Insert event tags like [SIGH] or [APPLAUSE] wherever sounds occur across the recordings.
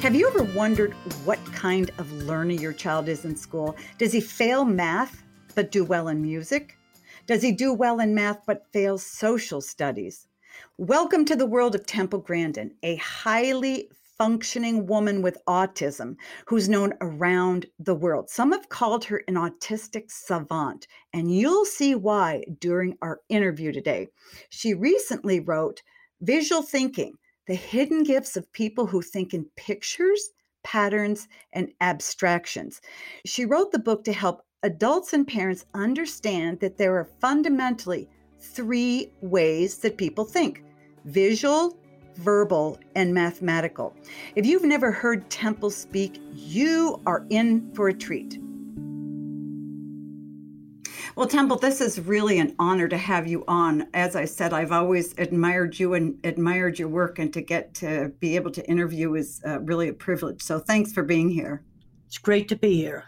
Have you ever wondered what kind of learner your child is in school? Does he fail math but do well in music? Does he do well in math but fail social studies? Welcome to the world of Temple Grandin, a highly functioning woman with autism who's known around the world. Some have called her an autistic savant, and you'll see why during our interview today. She recently wrote Visual Thinking the hidden gifts of people who think in pictures, patterns, and abstractions. She wrote the book to help adults and parents understand that there are fundamentally three ways that people think visual, verbal, and mathematical. If you've never heard Temple speak, you are in for a treat. Well, Temple, this is really an honor to have you on. As I said, I've always admired you and admired your work, and to get to be able to interview is uh, really a privilege. So thanks for being here. It's great to be here.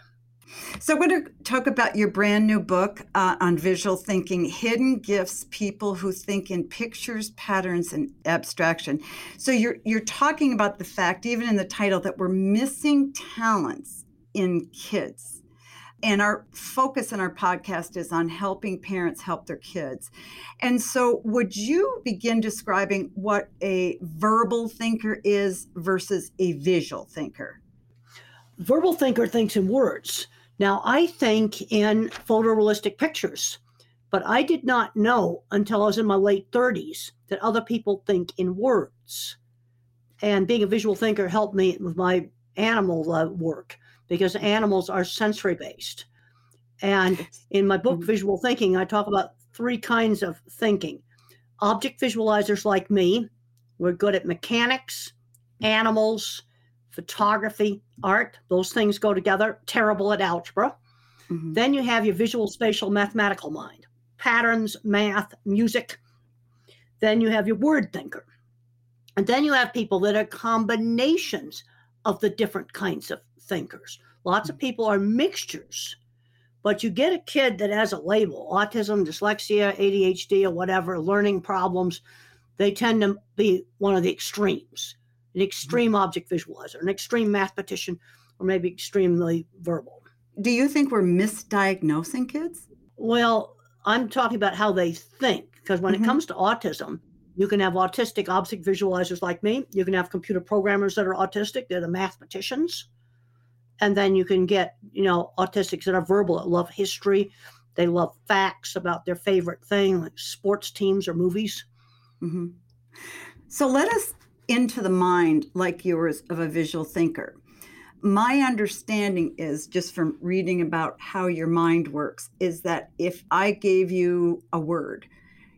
So, I'm going to talk about your brand new book uh, on visual thinking Hidden Gifts People Who Think in Pictures, Patterns, and Abstraction. So, you're, you're talking about the fact, even in the title, that we're missing talents in kids and our focus in our podcast is on helping parents help their kids. And so, would you begin describing what a verbal thinker is versus a visual thinker? Verbal thinker thinks in words. Now, I think in photorealistic pictures, but I did not know until I was in my late 30s that other people think in words. And being a visual thinker helped me with my animal uh, work because animals are sensory based. And in my book, mm-hmm. Visual Thinking, I talk about three kinds of thinking. Object visualizers like me, we're good at mechanics, animals, photography, art. Those things go together. Terrible at algebra. Mm-hmm. Then you have your visual spatial mathematical mind, patterns, math, music. Then you have your word thinker. And then you have people that are combinations of the different kinds of thinkers. Lots of people are mixtures, but you get a kid that has a label autism, dyslexia, ADHD, or whatever, learning problems. They tend to be one of the extremes an extreme mm-hmm. object visualizer, an extreme mathematician, or maybe extremely verbal. Do you think we're misdiagnosing kids? Well, I'm talking about how they think, because when mm-hmm. it comes to autism, you can have autistic object visualizers like me. You can have computer programmers that are autistic, they're the mathematicians and then you can get you know autistics that are verbal that love history. They love facts about their favorite thing like sports teams or movies. Mm-hmm. so let us into the mind like yours of a visual thinker. My understanding is just from reading about how your mind works is that if i gave you a word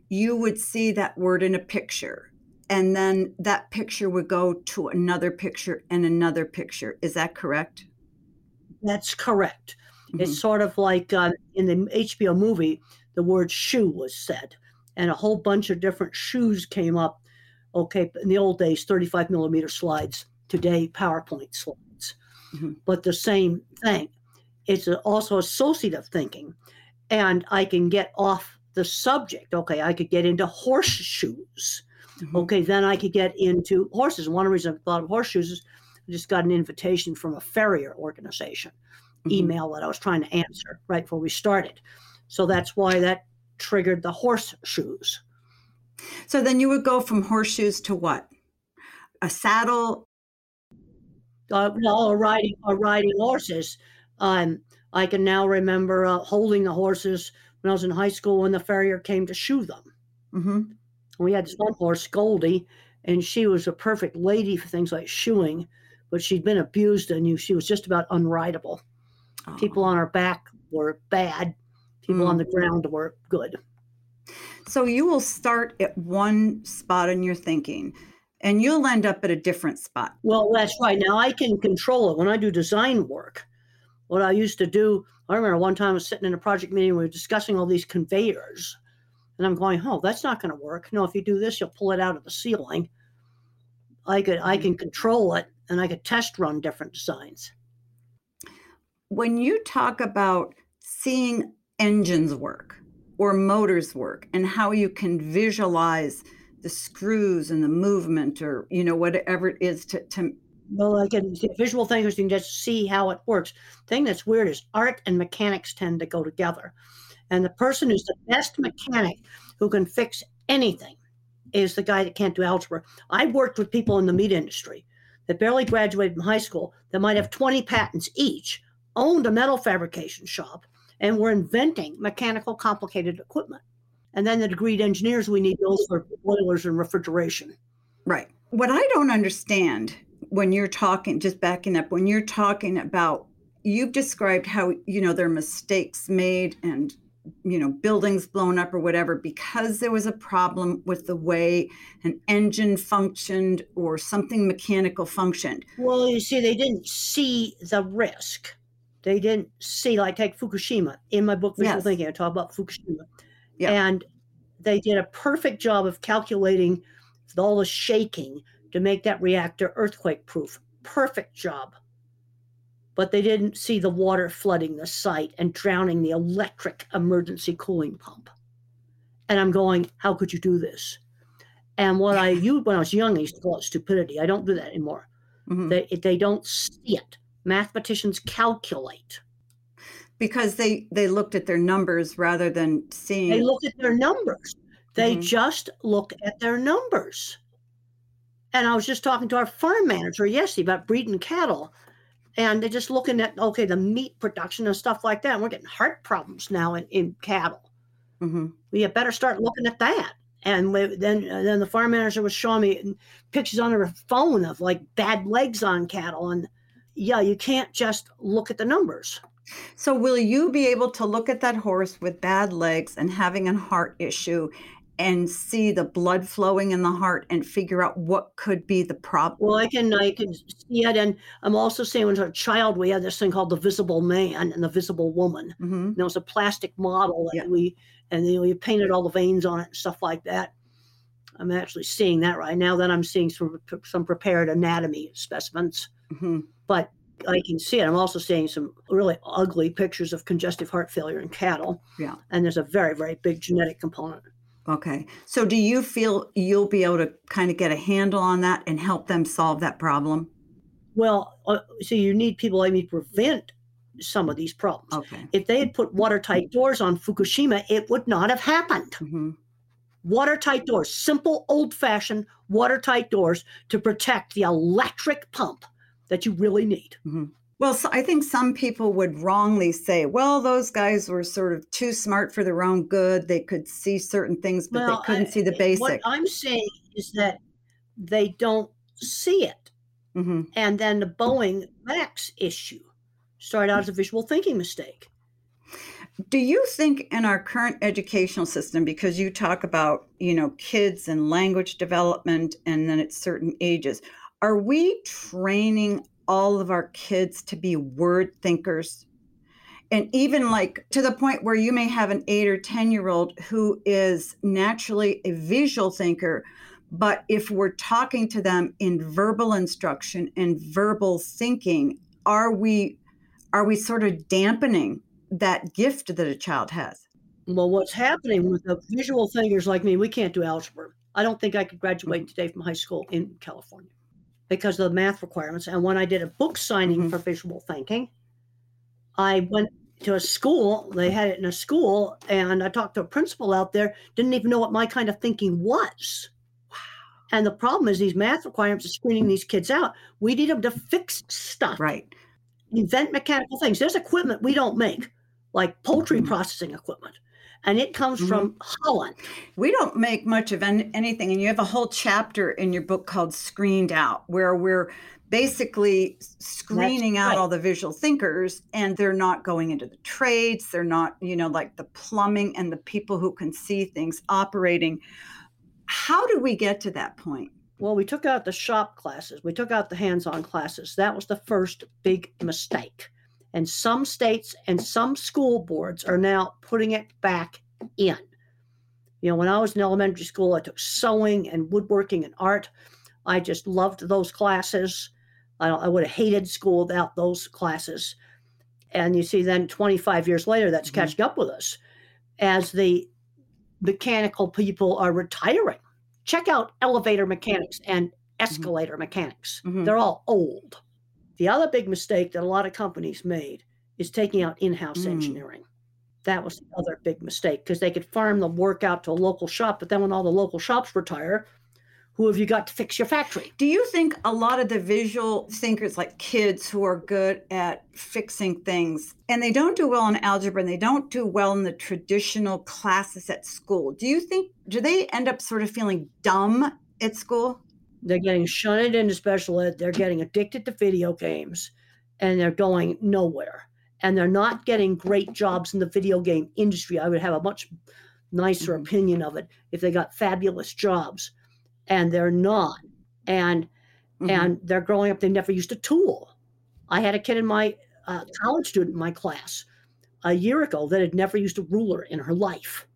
you would see that word in a picture and then that picture would go to another picture and another picture. Is that correct that's correct. Mm-hmm. It's sort of like uh, in the HBO movie, the word shoe was said, and a whole bunch of different shoes came up. Okay, in the old days, 35 millimeter slides, today, PowerPoint slides. Mm-hmm. But the same thing. It's also associative thinking. And I can get off the subject. Okay, I could get into horseshoes. Mm-hmm. Okay, then I could get into horses. One reason I thought of horseshoes is just got an invitation from a farrier organization mm-hmm. email that I was trying to answer right before we started. So that's why that triggered the horseshoes. So then you would go from horseshoes to what? A saddle? Uh, well, or riding or riding horses. Um, I can now remember uh, holding the horses when I was in high school when the farrier came to shoe them. Mm-hmm. We had this one horse, Goldie, and she was a perfect lady for things like shoeing but she'd been abused and you, she was just about unrideable. Oh. People on her back were bad, people mm. on the mm. ground were good. So you will start at one spot in your thinking and you'll end up at a different spot. Well, that's right. Now I can control it when I do design work. What I used to do, I remember one time I was sitting in a project meeting, we were discussing all these conveyors. And I'm going, oh, that's not going to work. No, if you do this, you'll pull it out of the ceiling. I could I mm. can control it and I could test run different designs. When you talk about seeing engines work or motors work and how you can visualize the screws and the movement or you know whatever it is to, to Well, again, visual thinkers can just see how it works. Thing that's weird is art and mechanics tend to go together. And the person who's the best mechanic who can fix anything is the guy that can't do algebra. I've worked with people in the meat industry that barely graduated from high school that might have 20 patents each, owned a metal fabrication shop, and were inventing mechanical complicated equipment. And then the degreed engineers, we need those for boilers and refrigeration. Right. What I don't understand when you're talking, just backing up, when you're talking about, you've described how, you know, there are mistakes made and you know buildings blown up or whatever because there was a problem with the way an engine functioned or something mechanical functioned. Well you see they didn't see the risk. They didn't see like take fukushima. In my book visual yes. thinking i talk about fukushima. Yeah. and they did a perfect job of calculating all the shaking to make that reactor earthquake proof perfect job but they didn't see the water flooding the site and drowning the electric emergency cooling pump. And I'm going, how could you do this? And what I [LAUGHS] used when I was young, I used to call it stupidity. I don't do that anymore. Mm-hmm. They, they don't see it. Mathematicians calculate. Because they, they looked at their numbers rather than seeing. They look at their numbers. They mm-hmm. just look at their numbers. And I was just talking to our farm manager yesterday about breeding cattle and they're just looking at okay the meat production and stuff like that and we're getting heart problems now in, in cattle. Mm-hmm. we had better start looking at that. And we, then uh, then the farm manager was showing me pictures on her phone of like bad legs on cattle. And yeah you can't just look at the numbers. So will you be able to look at that horse with bad legs and having a heart issue and see the blood flowing in the heart and figure out what could be the problem. Well, I can I can see it, and I'm also saying when I was a child, we had this thing called the Visible Man and the Visible Woman. Mm-hmm. There was a plastic model that yeah. we and then we painted all the veins on it and stuff like that. I'm actually seeing that right now. Then I'm seeing some some prepared anatomy specimens, mm-hmm. but I can see it. I'm also seeing some really ugly pictures of congestive heart failure in cattle. Yeah, and there's a very very big genetic component. Okay. So do you feel you'll be able to kind of get a handle on that and help them solve that problem? Well, uh, so you need people like me to prevent some of these problems. Okay. If they had put watertight doors on Fukushima, it would not have happened. Mm-hmm. Watertight doors, simple old fashioned watertight doors to protect the electric pump that you really need. Mm-hmm. Well, so I think some people would wrongly say, well, those guys were sort of too smart for their own good. They could see certain things, but well, they couldn't I, see the basic. What I'm saying is that they don't see it. Mm-hmm. And then the Boeing Max issue started out as a visual thinking mistake. Do you think in our current educational system, because you talk about, you know, kids and language development and then at certain ages, are we training all of our kids to be word thinkers and even like to the point where you may have an eight or 10 year old who is naturally a visual thinker. But if we're talking to them in verbal instruction and verbal thinking, are we are we sort of dampening that gift that a child has? Well, what's happening with the visual thinkers like me, we can't do algebra. I don't think I could graduate mm-hmm. today from high school in California because of the math requirements. And when I did a book signing mm-hmm. for visual thinking, I went to a school, they had it in a school, and I talked to a principal out there, didn't even know what my kind of thinking was. Wow. And the problem is these math requirements are screening these kids out. We need them to fix stuff. Right. Invent mechanical things. There's equipment we don't make, like poultry mm-hmm. processing equipment and it comes mm-hmm. from Holland. We don't make much of anything, and you have a whole chapter in your book called Screened Out, where we're basically screening That's out right. all the visual thinkers and they're not going into the trades they're not you know like the plumbing and the people who can see things operating how do we get to that point well we took out the shop classes we took out the hands-on classes that was the first big mistake and some states and some school boards are now putting it back in. You know, when I was in elementary school, I took sewing and woodworking and art. I just loved those classes. I, I would have hated school without those classes. And you see, then 25 years later, that's mm-hmm. catching up with us as the mechanical people are retiring. Check out elevator mechanics and escalator mechanics. Mhm. They're all old. The other big mistake that a lot of companies made is taking out in house Mm. engineering. That was the other big mistake because they could farm the work out to a local shop, but then when all the local shops retire, who have you got to fix your factory? Do you think a lot of the visual thinkers, like kids who are good at fixing things, and they don't do well in algebra and they don't do well in the traditional classes at school, do you think, do they end up sort of feeling dumb at school? They're getting shunted into special ed. They're getting addicted to video games and they're going nowhere. And they're not getting great jobs in the video game industry. I would have a much nicer Mhm. opinion of it if they got fabulous jobs. And they're not. And Mhm. and they're growing up, they never used a tool. I had a kid in my uh, college student in my class a year ago that had never used a ruler in her life.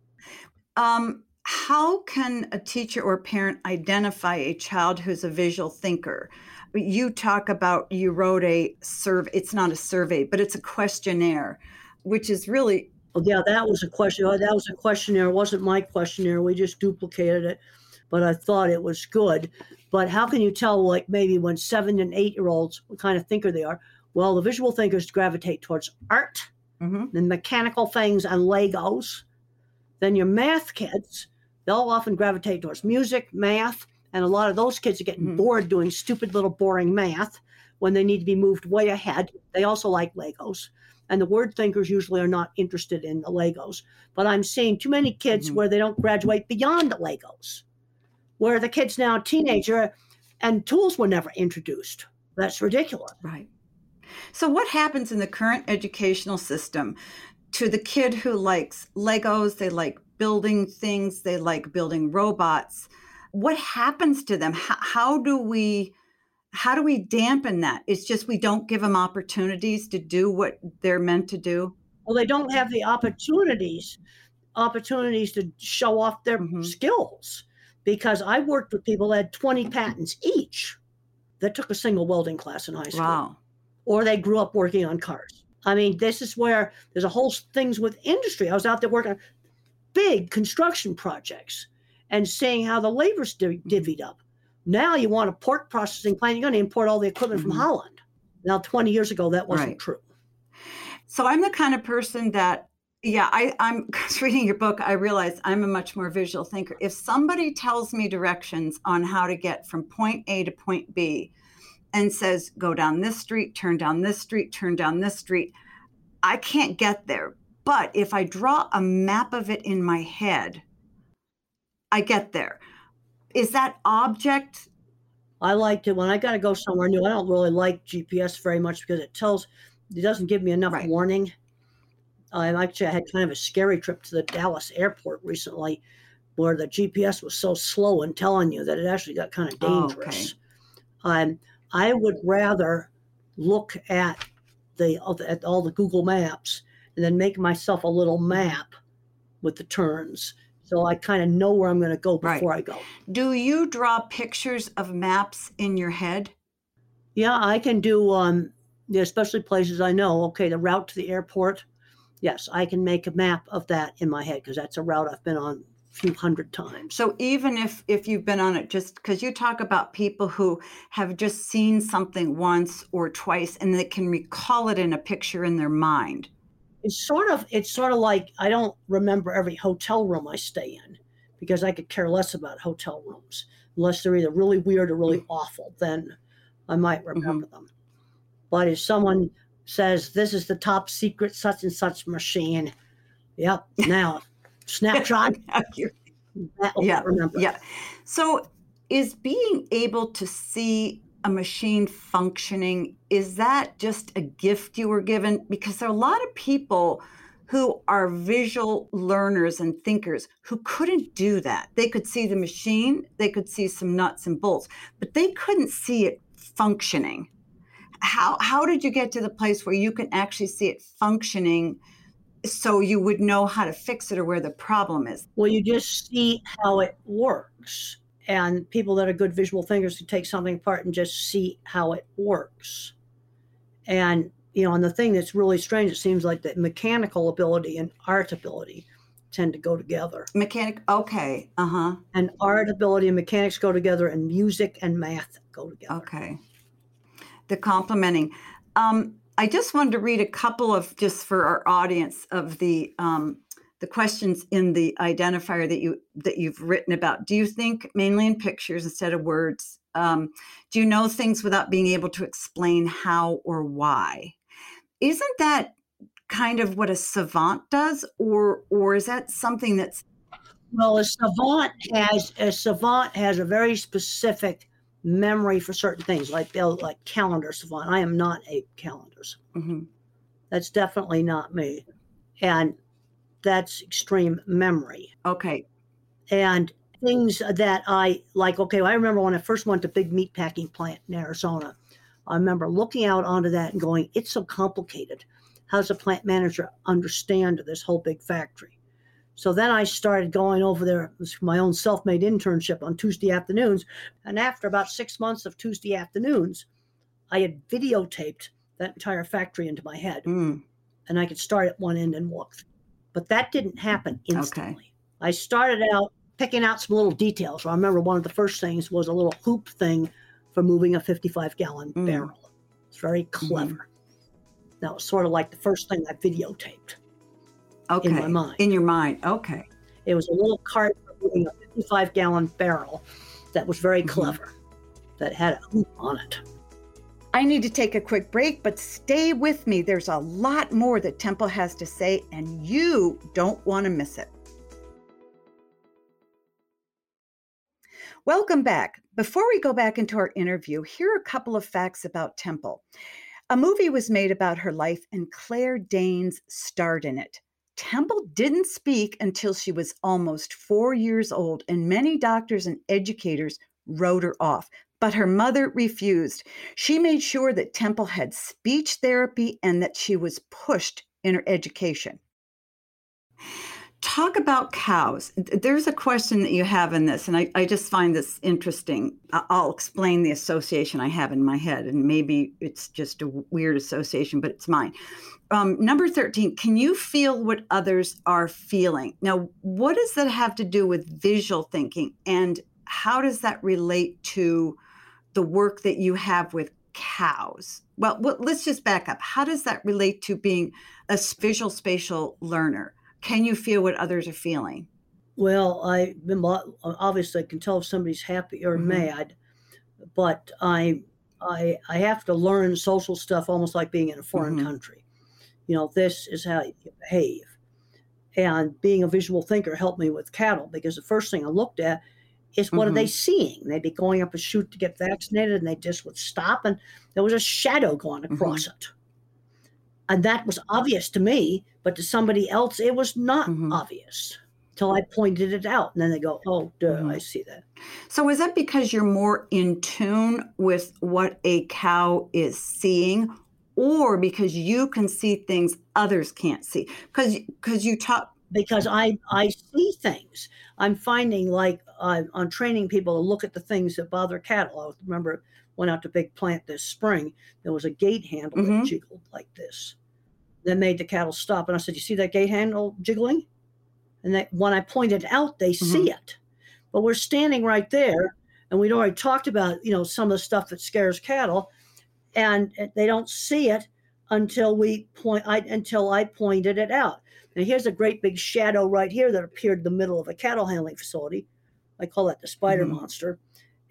Um, how can a teacher or parent identify a child who's a visual thinker? You talk about you wrote a survey. It's not a survey, but it's a questionnaire, which is really Oh, yeah, that was a question. oh, That was a questionnaire. It wasn't my questionnaire. We just duplicated it, but I thought it was good. But how can you tell, like maybe when seven and eight year olds, what kind of thinker they are? Well, the visual thinkers gravitate towards art, Mhm. then mechanical things and Legos. Then your math kids, they'll often gravitate towards music, math, and a lot of those kids are getting Mhm. bored doing stupid little boring math when they need to be moved way ahead. They also like Legos. And the word thinkers usually are not interested in the Legos. But I'm seeing too many kids Mhm. where they don't graduate beyond the Legos, where the kid's now a teenager and tools were never introduced. That's ridiculous. Right. So, what happens in the current educational system to the kid who likes Legos? They like building things, they like building robots. What happens to them? How, how do we? How do we dampen that? It's just we don't give them opportunities to do what they're meant to do. Well, they don't have the opportunities opportunities to show off their Mhm. skills because I worked with people that had 20 patents each that took a single welding class in high school. Wow. or they grew up working on cars. I mean, this is where there's a whole things with industry. I was out there working big construction projects and seeing how the labor's div- divvied up. Now you want a pork processing plant, you're going to import all the equipment Mhm. from Holland. Now, 20 years ago, that wasn't Right. true. So I'm the kind of person that, yeah, I, I'm [LAUGHS] reading your book. I realize I'm a much more visual thinker. If somebody tells me directions on how to get from point A to point B and says, go down this street, turn down this street, turn down this street, I can't get there. But if I draw a map of it in my head, I get there. Is that object? I liked it when I got to go somewhere new, I don't really like GPS very much because it tells, it doesn't give me enough Right. warning. I actually I had kind of a scary trip to the Dallas airport recently where the GPS was so slow in telling you that it actually got kind of Oh, okay. dangerous. Um, I would rather look at the at all the Google Maps and then make myself a little map with the turns so I kind of know where I'm going to go Right. before I go. Do you draw pictures of maps in your head? Yeah, I can do um especially places I know. Okay, the route to the airport. Yes, I can make a map of that in my head because that's a route I've been on a few hundred times. So even if if you've been on it just because you talk about people who have just seen something once or twice and they can recall it in a picture in their mind. It's sort of it's sort of like I don't remember every hotel room I stay in because I could care less about hotel rooms unless they're either really weird or really mm. awful. Then I might remember mm-hmm. them. But if someone says this is the top secret such and such machine, yep, now snapshot [LAUGHS] Yeah, remember. yeah. So is being able to see a machine functioning is that just a gift you were given because there are a lot of people who are visual learners and thinkers who couldn't do that. They could see the machine, they could see some nuts and bolts, but they couldn't see it functioning. How how did you get to the place where you can actually see it functioning so you would know how to fix it or where the problem is? Well, you just see how it works. And people that are good visual thinkers can take something apart and just see how it works. And, you know, and the thing that's really strange, it seems like the mechanical ability and art ability tend to go together. Mechanic, okay, uh huh. And art, ability, and mechanics go together, and music and math go together. Okay. The complementing. Um, I just wanted to read a couple of just for our audience of the um, the questions in the identifier that you that you've written about. Do you think mainly in pictures instead of words? Um, do you know things without being able to explain how or why? Isn't that kind of what a savant does, or or is that something that's well, a savant has a savant has a very specific memory for certain things, like they like calendar savant. I am not a calendar savant. Mm-hmm. That's definitely not me, and that's extreme memory. Okay, and things that I like. Okay, I remember when I first went to big meat packing plant in Arizona. I remember looking out onto that and going, "It's so complicated." how does a plant manager understand this whole big factory? So then I started going over there, it was my own self made internship on Tuesday afternoons. And after about six months of Tuesday afternoons, I had videotaped that entire factory into my head. Mm. And I could start at one end and walk through. But that didn't happen instantly. Okay. I started out picking out some little details. I remember one of the first things was a little hoop thing for moving a 55 gallon mm. barrel. It's very mm-hmm. clever. Mm-hmm. That was sort of like the first thing I videotaped. Okay. In my mind. In your mind. Okay. It was a little cart moving a 55 gallon barrel that was very mm-hmm. clever, that had a hoop on it. I need to take a quick break, but stay with me. There's a lot more that Temple has to say, and you don't want to miss it. Welcome back. Before we go back into our interview, here are a couple of facts about Temple. A movie was made about her life, and Claire Danes starred in it. Temple didn't speak until she was almost four years old, and many doctors and educators wrote her off. But her mother refused. She made sure that Temple had speech therapy and that she was pushed in her education. Talk about cows. There's a question that you have in this, and I, I just find this interesting. I'll explain the association I have in my head, and maybe it's just a weird association, but it's mine. Um, number 13, can you feel what others are feeling? Now, what does that have to do with visual thinking, and how does that relate to the work that you have with cows? Well, well let's just back up. How does that relate to being a visual spatial learner? can you feel what others are feeling? Well, I obviously I can tell if somebody's happy or mm-hmm. mad, but I I I have to learn social stuff almost like being in a foreign mm-hmm. country. You know, this is how you behave. And being a visual thinker helped me with cattle because the first thing I looked at is what mm-hmm. are they mm-hmm. seeing? They'd be going up a chute to get vaccinated and they just would stop and there was a shadow going across mm-hmm. it. And that was obvious to me, but to somebody else, it was not mm-hmm. obvious till I pointed it out. And then they go, oh, duh, mm-hmm. I see that. So is that because you're more in tune with what a cow is seeing? Or because you can see things others can't see, because because you talk because I I see things. I'm finding like uh, I'm training people to look at the things that bother cattle. I remember went out to big plant this spring. There was a gate handle mm-hmm. that jiggled like this. That made the cattle stop. And I said, You see that gate handle jiggling? And that when I pointed out, they mm-hmm. see it. But we're standing right there, and we'd already talked about, you know, some of the stuff that scares cattle, and they don't see it until we point I until I pointed it out. And here's a great big shadow right here that appeared in the middle of a cattle handling facility. I call that the spider mm-hmm. monster.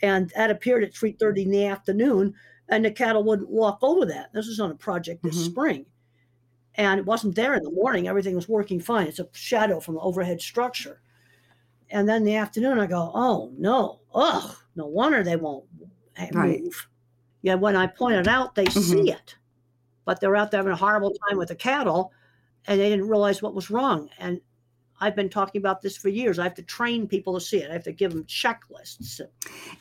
And that appeared at 3.30 in the afternoon and the cattle wouldn't walk over that. This was on a project this mm-hmm. spring. And it wasn't there in the morning. Everything was working fine. It's a shadow from the overhead structure. And then in the afternoon i go oh no. Ugh. No wonder they won't move right. yeah when i pointed out they mm-hmm. see it. But they're out there having a horrible time with the cattle and they didn't realize what was wrong and I've been talking about this for years. I have to train people to see it. I have to give them checklists.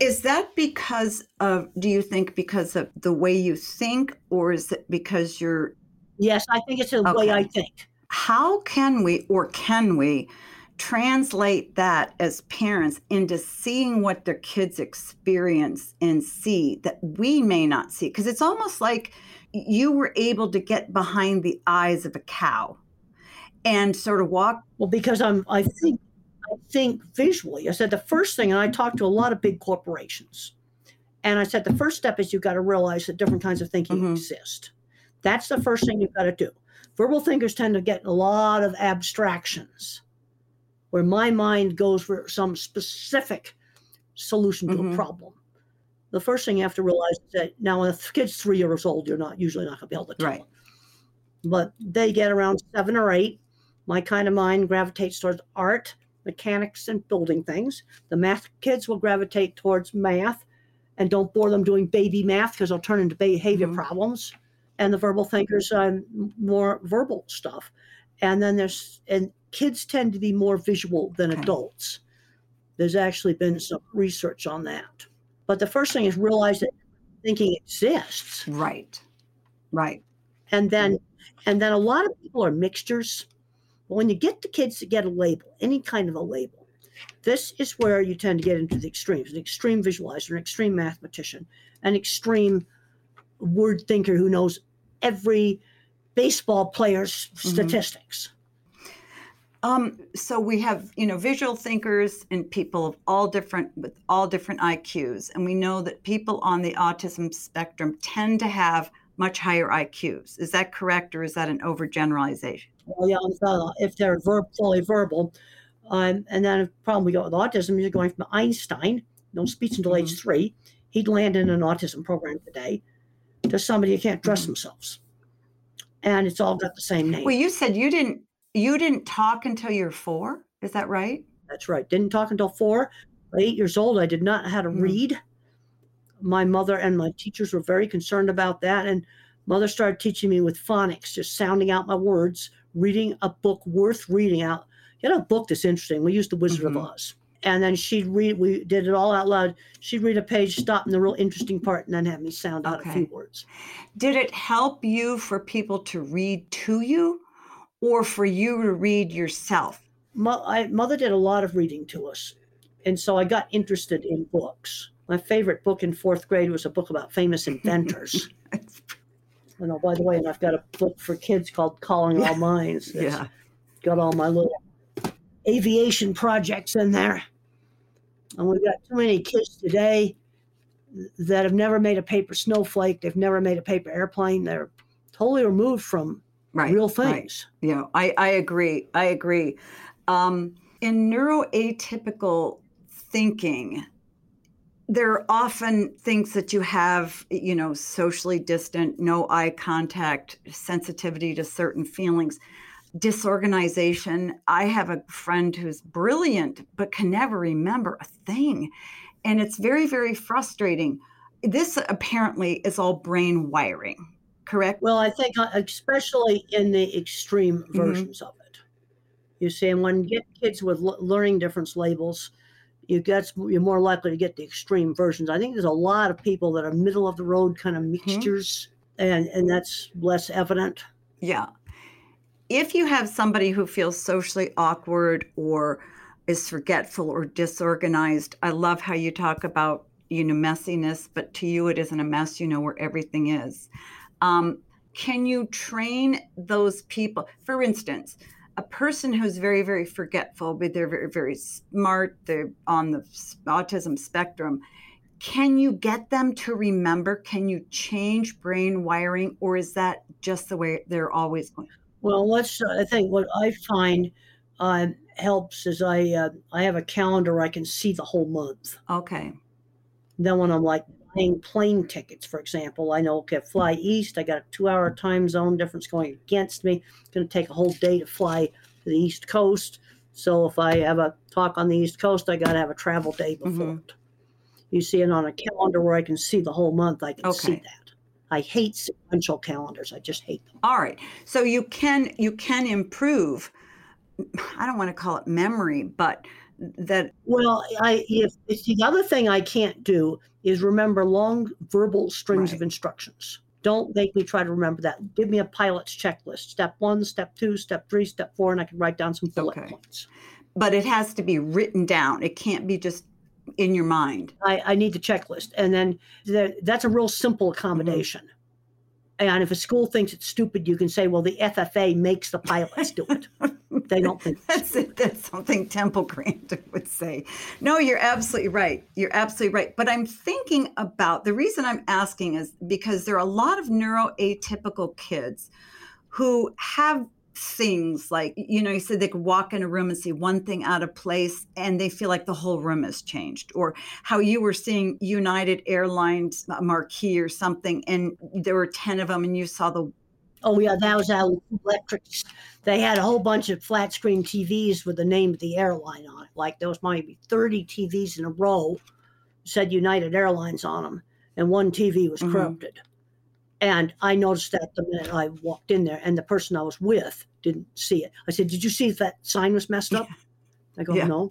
Is that because of, do you think because of the way you think, or is it because you're. Yes, I think it's the okay. way I think. How can we, or can we, translate that as parents into seeing what their kids experience and see that we may not see? Because it's almost like you were able to get behind the eyes of a cow and sort of walk? Well, because I'm, I think, I think visually. I said the first thing, and I talked to a lot of big corporations, and I said the first step is you've got to realize that different kinds of thinking Mhm. exist. That's the first thing you've got to do. Verbal thinkers tend to get a lot of abstractions, where my mind goes for some specific solution to Mhm. a problem. The first thing you have to realize is that now, when a kid's three years old, you're not usually not going to be able to tell Right. them. But they get around seven or eight. My kind of mind gravitates towards art, mechanics, and building things. The math kids will gravitate towards math and don't bore them doing baby math because they'll turn into behavior Mhm. problems. And the verbal thinkers um, more verbal stuff. And then there's and kids tend to be more visual than Okay. adults. There's actually been some research on that. But the first thing is realize that thinking exists. Right. Right. and then mm-hmm. and then a lot of people are mixtures. But when you get the kids to get a label any kind of a label this is where you tend to get into the extremes an extreme visualizer an extreme mathematician an extreme word thinker who knows every baseball player's mm-hmm. statistics Um, so we have, you know, visual thinkers and people of all different with all different IQs, and we know that people on the autism spectrum tend to have much higher IQs. Is that correct, or is that an overgeneralization? well, yeah, uh, if they're verb, fully verbal um, and then the problem we got with autism you're going from einstein no speech until age three he'd land in an autism program today to somebody who can't dress Mhm. themselves and it's all got the same name Well, you said you didn't you didn't talk until you're four. Is that right? That's right. Didn't talk until four. At eight years old, I did not know how to Mm. read. My mother and my teachers were very concerned about that. And mother started teaching me with phonics, just sounding out my words, reading a book worth reading out. You know, a book that's interesting. We used The Wizard Mhm. of Oz. And then she'd read, we did it all out loud. She'd read a page, stop in the real interesting part, and then have me sound out a few words. Did it help you for people to read to you, or for you to read yourself? Mo- I, mother did a lot of reading to us. And so I got interested in books. My favorite book in fourth grade was a book about famous [LAUGHS] inventors. And oh, by the way, and I've got a book for kids called Calling All Minds. yeah. Got all my little aviation projects in there. And we've got too many kids today that have never made a paper snowflake. They've never made a paper airplane. They're totally removed from Right. real right. things. Yeah, I, I agree. I agree. Um, in neuroatypical thinking, there are often things that you have, you know, socially distant, no eye contact, sensitivity to certain feelings, disorganization. I have a friend who's brilliant but can never remember a thing. And it's very, very frustrating. This apparently is all brain wiring, correct? Well, I think uh, especially in the extreme versions of it. You see, and when you get kids with learning difference labels, you get you're more likely to get the extreme versions. I think there's a lot of people that are middle of the road kind of mixtures, and and that's less evident. Yeah. If you have somebody who feels socially awkward or is forgetful or disorganized, I love how you talk about, you know, messiness, but to you it isn't a mess, you know where everything is. Um, can you train those people? For instance, a person who's very, very forgetful, but they're very, very smart, they're on the autism spectrum. Can you get them to remember? Can you change brain wiring, or is that just the way they're always going? Well, let's. Uh, I think what I find uh, helps is I uh, I have a calendar I can see the whole month. Okay. Then when I'm like buying plane tickets, for example, I know okay, fly east. I got a two-hour time zone difference going against me. It's going to take a whole day to fly to the east coast. So if I have a talk on the east coast, I got to have a travel day before Mhm. it. You see it on a calendar where I can see the whole month. I can see that. I hate sequential calendars. I just hate them. All right. So you can you can improve. I don't want to call it memory, but that Well, I if it's the other thing I can't do is remember long verbal strings of instructions. Don't make me try to remember that. Give me a pilot's checklist. Step one, step two, step three, step four, and I can write down some bullet Okay. points. but it has to be written down. It can't be just in your mind. I, I need the checklist, and then the, that's a real simple accommodation. And if a school thinks it's stupid, you can say, well, the FAA makes the pilots do it. they don't think that's it. That's something Temple Grandin [LAUGHS] would say. No, you're absolutely right. You're absolutely right. But I'm thinking about the reason I'm asking is because there are a lot of neuroatypical kids who have things like you know you said they could walk in a room and see one thing out of place and they feel like the whole room has changed or how you were seeing united airlines marquee or something and there were 10 of them and you saw the oh yeah that was our electric they had a whole bunch of flat screen tvs with the name of the airline on it like there was maybe 30 tvs in a row said united airlines on them and one tv was mm-hmm. And I noticed that the minute I walked in there, and the person I was with didn't see it. I said, Did you see if that sign was messed up? I go, yeah. No.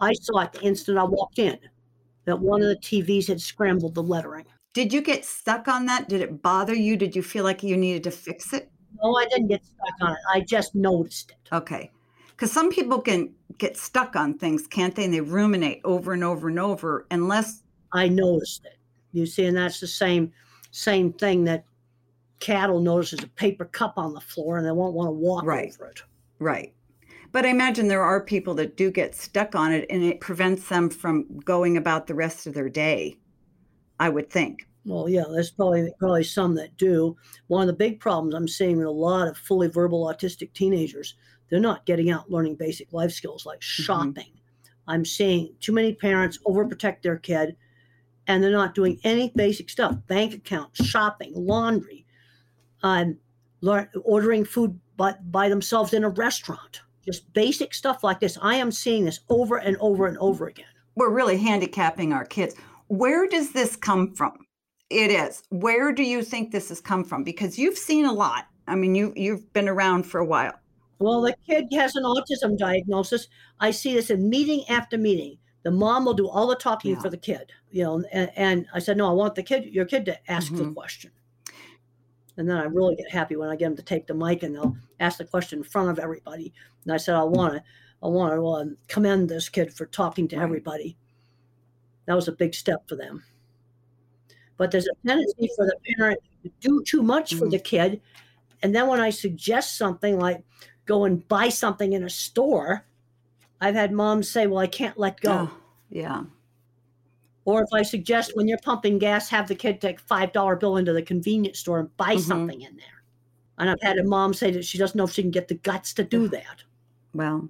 I saw it the instant I walked in that one of the TVs had scrambled the lettering. Did you get stuck on that? Did it bother you? Did you feel like you needed to fix it? No, I didn't get stuck on it. I just noticed it. Okay. Because some people can get stuck on things, can't they? And they ruminate over and over and over unless. I noticed it. You see, and that's the same same thing that cattle notices a paper cup on the floor and they won't want to walk right. over it. Right. But I imagine there are people that do get stuck on it and it prevents them from going about the rest of their day, I would think. Well, yeah, there's probably probably some that do. One of the big problems I'm seeing with a lot of fully verbal autistic teenagers, they're not getting out learning basic life skills like mm-hmm. shopping. Mm-hmm. I'm seeing too many parents overprotect their kid and they're not doing any basic stuff bank account shopping laundry um, ordering food by, by themselves in a restaurant. Just basic stuff like this. I am seeing this over and over and over again. We're really handicapping our kids. Where does this come from? It is. Where do you think this has come from? Because you've seen a lot. I mean you you've been around for a while. Well the kid has an autism diagnosis. I see this in meeting after meeting the mom will do all the talking yeah. for the kid you know and, and, i said no i want the kid your kid to ask mm-hmm. the question and then i really get happy when i get them to take the mic and they'll ask the question in front of everybody and i said i want to i want to uh, commend this kid for talking to right. everybody that was a big step for them but there's a tendency for the parent to do too much mm-hmm. for the kid and then when i suggest something like go and buy something in a store I've had moms say, Well, I can't let go. Oh, yeah. Or if I suggest when you're pumping gas, have the kid take five dollar bill into the convenience store and buy mm-hmm. something in there. And I've had a mom say that she doesn't know if she can get the guts to do that. Well,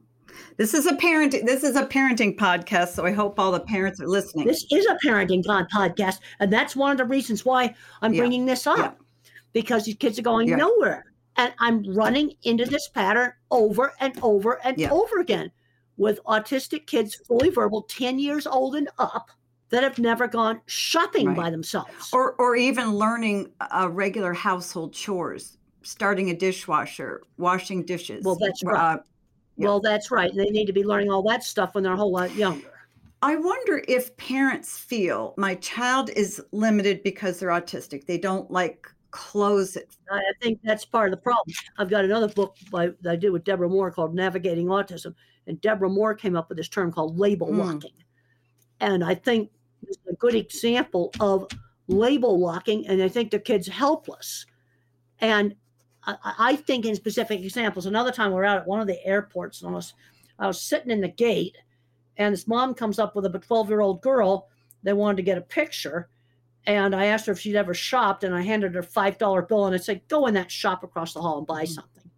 this is a parenting this is a parenting podcast, so I hope all the parents are listening. This is a parenting podcast, and that's one of the reasons why I'm yeah. bringing this up. Yeah. Because these kids are going yeah. nowhere. And I'm running into this pattern over and over and over again with autistic kids, fully verbal, 10 years old and up, that have never gone shopping right. by themselves. Or, or even learning uh, regular household chores, starting a dishwasher, washing dishes. Well, that's right. Uh, yeah. Well, that's right. They need to be learning all that stuff when they're a whole lot younger. I wonder if parents feel my child is limited because they're autistic. They don't like clothes. I think that's part of the problem. I've got another book by, that I did with Debra Moore called Navigating Autism. And Debra Moore came up with this term called label mm. locking. And I think it's a good example of label locking. And I think the kid's helpless. And I, I, think in specific examples, another time we we're out at one of the airports and I was, I was sitting in the gate and this mom comes up with a 12 year old girl. They wanted to get a picture. And I asked her if she'd ever shopped, and I handed her a $5 bill and I said, Go in that shop across the hall and buy mm. something.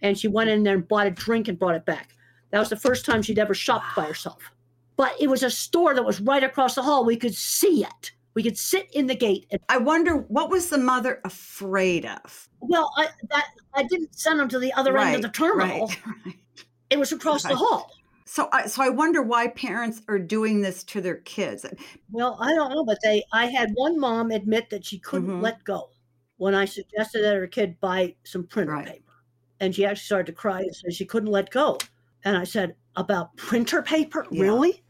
And she went in there and bought a drink and brought it back. That was the first time she'd ever shopped by herself. But it was a store that was right across the hall. We could see it. We could sit in the gate. And- I wonder what was the mother afraid of? Well, I that I didn't send them to the other right, end of the terminal. Right, right. It was across the hall. So, I, so I wonder why parents are doing this to their kids. Well, I don't know, but they. I had one mom admit that she couldn't mm-hmm. let go when I suggested that her kid buy some printer paper, and she actually started to cry and said she couldn't let go. And I said, About printer paper? Yeah. Really?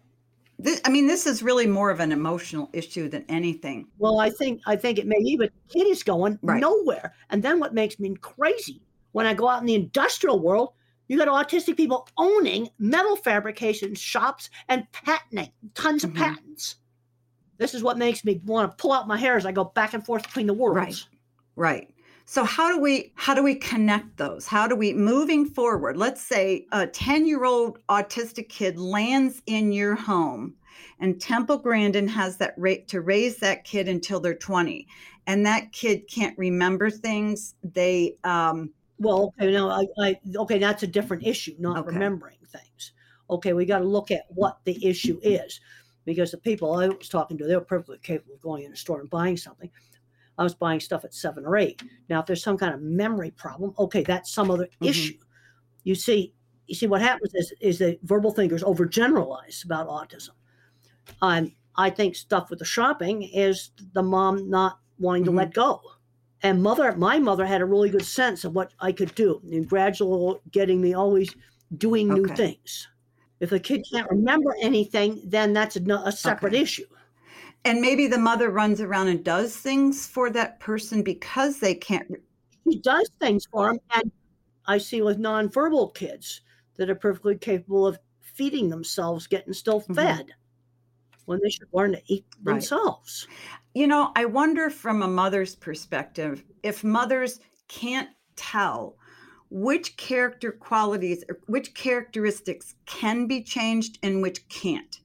This, I mean, this is really more of an emotional issue than anything. Well, I think I think it may be, but the kid is going right. nowhere. And then what makes me crazy when I go out in the industrial world, you got autistic people owning metal fabrication shops and patenting tons mm-hmm. of patents. This is what makes me want to pull out my hair as I go back and forth between the worlds. Right. Right. So how do we how do we connect those? How do we moving forward? Let's say a 10-year-old autistic kid lands in your home and Temple Grandin has that rate to raise that kid until they're 20 and that kid can't remember things. They um well, okay, no, I, I okay, that's a different issue, not Okay. remembering things. Okay, we got to look at what the issue is, because the people I was talking to, they were perfectly capable of going in a store and buying something. I was buying stuff at seven or eight. Now, if there's some kind of memory problem, okay, that's some other Mhm. issue. You see, you see, what happens is is that verbal thinkers overgeneralize about autism. Um, I think stuff with the shopping is the mom not wanting to Mhm. let go and mother my mother had a really good sense of what i could do and gradual getting me always doing new things if a kid can't remember anything then that's a, a separate Okay. issue and maybe the mother runs around and does things for that person because they can't she does things for them and i see with nonverbal kids that are perfectly capable of feeding themselves getting still Mhm. fed when they should learn to eat Right. themselves You know, I wonder from a mother's perspective if mothers can't tell which character qualities or which characteristics can be changed and which can't.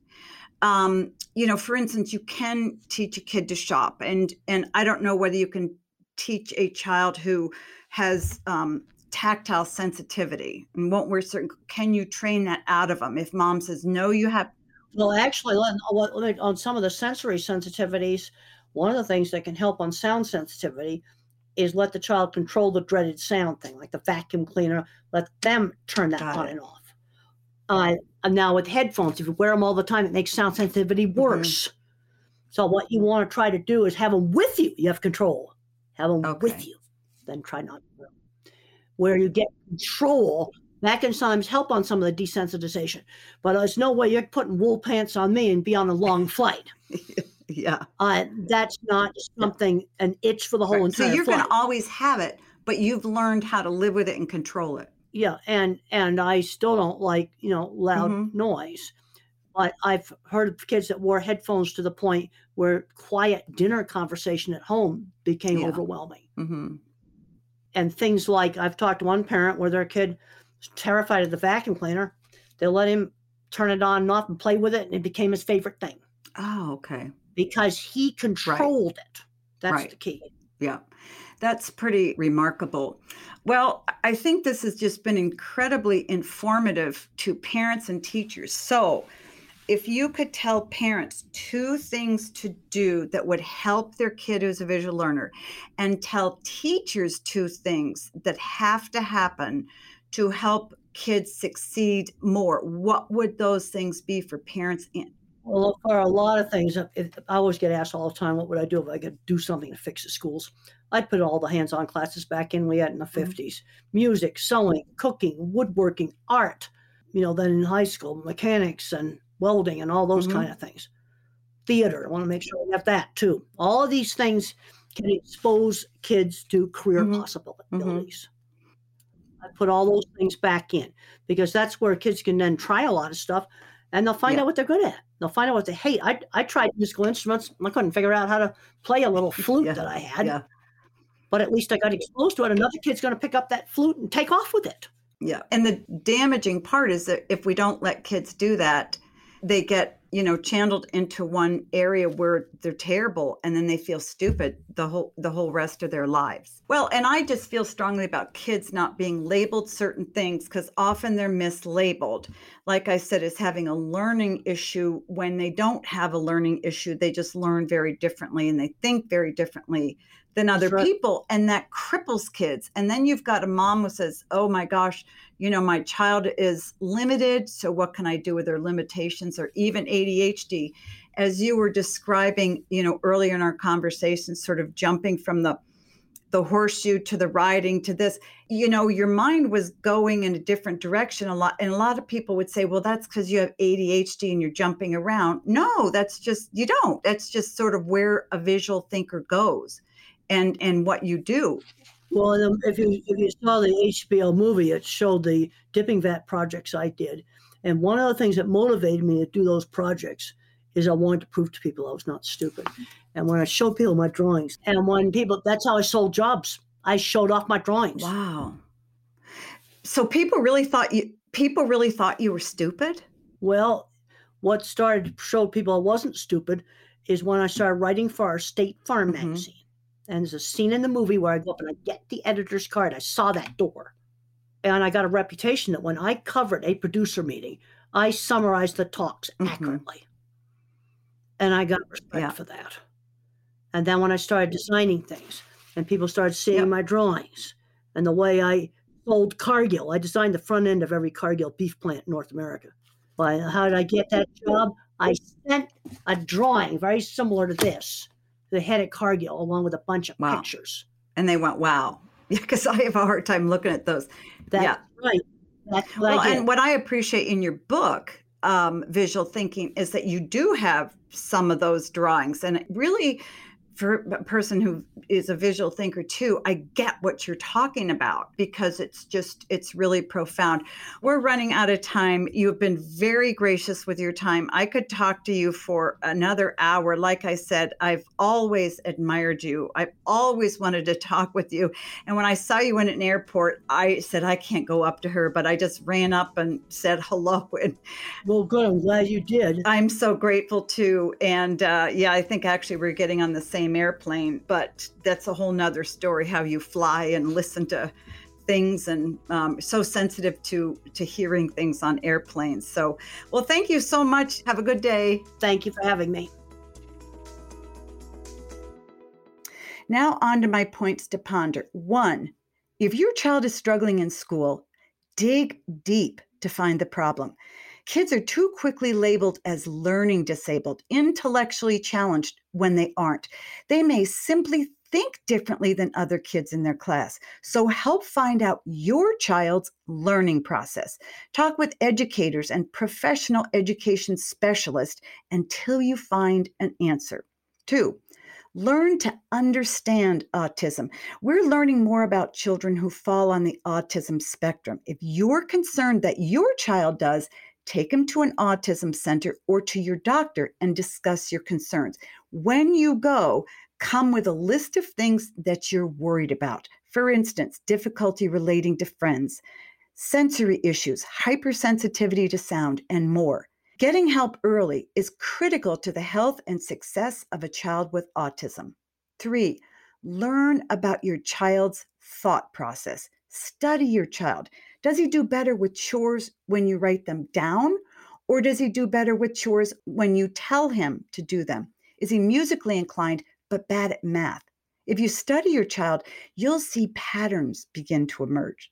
Um, you know, for instance, you can teach a kid to shop, and and I don't know whether you can teach a child who has um, tactile sensitivity and won't wear certain. Can you train that out of them? If mom says no, you have. Well, actually, on some of the sensory sensitivities, one of the things that can help on sound sensitivity is let the child control the dreaded sound thing, like the vacuum cleaner. Let them turn that Got on it. and off. Uh, and now with headphones, if you wear them all the time, it makes sound sensitivity Mm-hmm. worse. So what you want to try to do is have them with you. You have control. Have them with you. Then try not to. Where you get control, that can sometimes help on some of the desensitization. But there's no way you're putting wool pants on me and be on a long flight. [LAUGHS] Yeah. Uh, that's not something an itch for the whole Right. So you're going to always have it, but you've learned how to live with it and control it. Yeah, and and I still don't like you know loud Mhm. noise. But I've heard of kids that wore headphones to the point where quiet dinner conversation at home became Yeah. overwhelming. hmm And things like I've talked to one parent where their kid was terrified of the vacuum cleaner. They let him turn it on and off and play with it, and it became his favorite thing Oh, okay. because he controlled it. That's Right. the key. Yeah. That's pretty remarkable. Well, I think this has just been incredibly informative to parents and teachers. So, if you could tell parents two things to do that would help their kid who's a visual learner, and tell teachers two things that have to happen to help kids succeed more, what would those things be for parents? In- Well, for a lot of things, I always get asked all the time, what would I do if I could do something to fix the schools? I'd put all the hands-on classes back in we had in the Mhm. 50s: music, sewing, cooking, woodworking, art. You know, then in high school, mechanics and welding and all those Mhm. kind of things. Theater, I want to make sure we have that too. All of these things can expose kids to career Mhm. possibilities. I put all those things back in because that's where kids can then try a lot of stuff and they'll find Yeah. out what they're good at. They'll find out what they hate. I, I tried musical instruments. I couldn't figure out how to play a little flute Yeah, that I had, yeah. But at least I got exposed to it. Another kid's going to pick up that flute and take off with it. Yeah. And the damaging part is that if we don't let kids do that, they get, you know, channeled into one area where they're terrible and then they feel stupid the whole the whole rest of their lives. Well, and I just feel strongly about kids not being labeled certain things cuz often they're mislabeled. Like I said is having a learning issue when they don't have a learning issue, they just learn very differently and they think very differently than other right. people and that cripples kids. And then you've got a mom who says, "Oh my gosh, you know, my child is limited. So what can I do with their limitations or even ADHD? As you were describing, you know, earlier in our conversation, sort of jumping from the the horseshoe to the riding to this, you know, your mind was going in a different direction a lot. And a lot of people would say, well, that's because you have ADHD and you're jumping around. No, that's just you don't. That's just sort of where a visual thinker goes and and what you do. Well, um, if you if you saw the HBO movie, it showed the dipping vat projects I did, and one of the things that motivated me to do those projects is I wanted to prove to people I was not stupid. And when I showed people my drawings, and when people, that's how I sold jobs. I showed off my drawings. Wow. So people really thought you people really thought you were stupid? Well, what started to show people I wasn't stupid is when I started writing for our State Farm Mhm. magazine. And there's a scene in the movie where I go up and I get the editor's card. I saw that door. And I got a reputation that when I covered a producer meeting, I summarized the talks Mhm. accurately. And I got respect Yeah. for that. And then when I started designing things and people started seeing Yep. my drawings and the way I sold Cargill, I designed the front end of every Cargill beef plant in North America. How did I get that job? I sent a drawing very similar to this to the head at Cargill along with a bunch of Wow. pictures. And they went, "Wow." [LAUGHS] Yeah, because I have a hard time looking at those. That's Yeah. right. That's Well, and what I appreciate in your book, um, Visual Thinking, is that you do have some of those drawings. And really, for a person who is a visual thinker too, I get what you're talking about because it's just, it's really profound. We're running out of time. You've been very gracious with your time. I could talk to you for another hour. Like I said, I've always admired you, I've always wanted to talk with you. And when I saw you in an airport, I said, I can't go up to her, but I just ran up and said [LAUGHS] hello. And well, good. I'm glad you did. I'm so grateful too. And uh, yeah, I think actually we're getting on the same airplane, but that's a whole nother story how you fly and listen to things and um, so sensitive to to hearing things on airplanes so well thank you so much have a good day Thank you for having me. Now, on to my points to ponder. One, if your child is struggling in school, dig deep to find the problem. Kids are too quickly labeled as learning disabled, intellectually challenged when they aren't. They may simply think differently than other kids in their class. So help find out your child's learning process. Talk with educators and professional education specialists until you find an answer. Two, learn to understand autism. We're learning more about children who fall on the autism spectrum. If you're concerned that your child does, take them to an autism center or to your doctor and discuss your concerns. When you go, come with a list of things that you're worried about. For instance, difficulty relating to friends, sensory issues, hypersensitivity to sound, and more. Getting help early is critical to the health and success of a child with autism. Three, learn about your child's thought process. Study your child. Does he do better with chores when you write them down? Or does he do better with chores when you tell him to do them? Is he musically inclined but bad at math? If you study your child, you'll see patterns begin to emerge.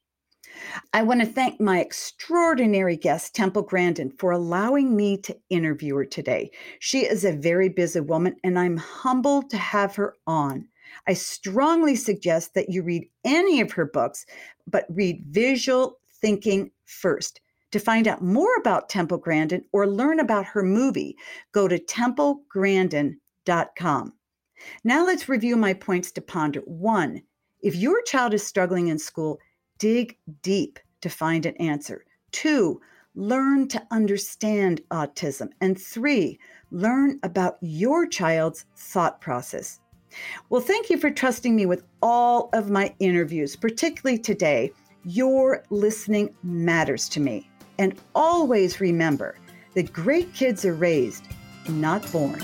I want to thank my extraordinary guest, Temple Grandin, for allowing me to interview her today. She is a very busy woman, and I'm humbled to have her on. I strongly suggest that you read any of her books, but read Visual Thinking first. To find out more about Temple Grandin or learn about her movie, go to templegrandin.com. Now let's review my points to ponder. One, if your child is struggling in school, dig deep to find an answer. Two, learn to understand autism. And three, learn about your child's thought process. Well, thank you for trusting me with all of my interviews, particularly today. Your listening matters to me. And always remember that great kids are raised, not born.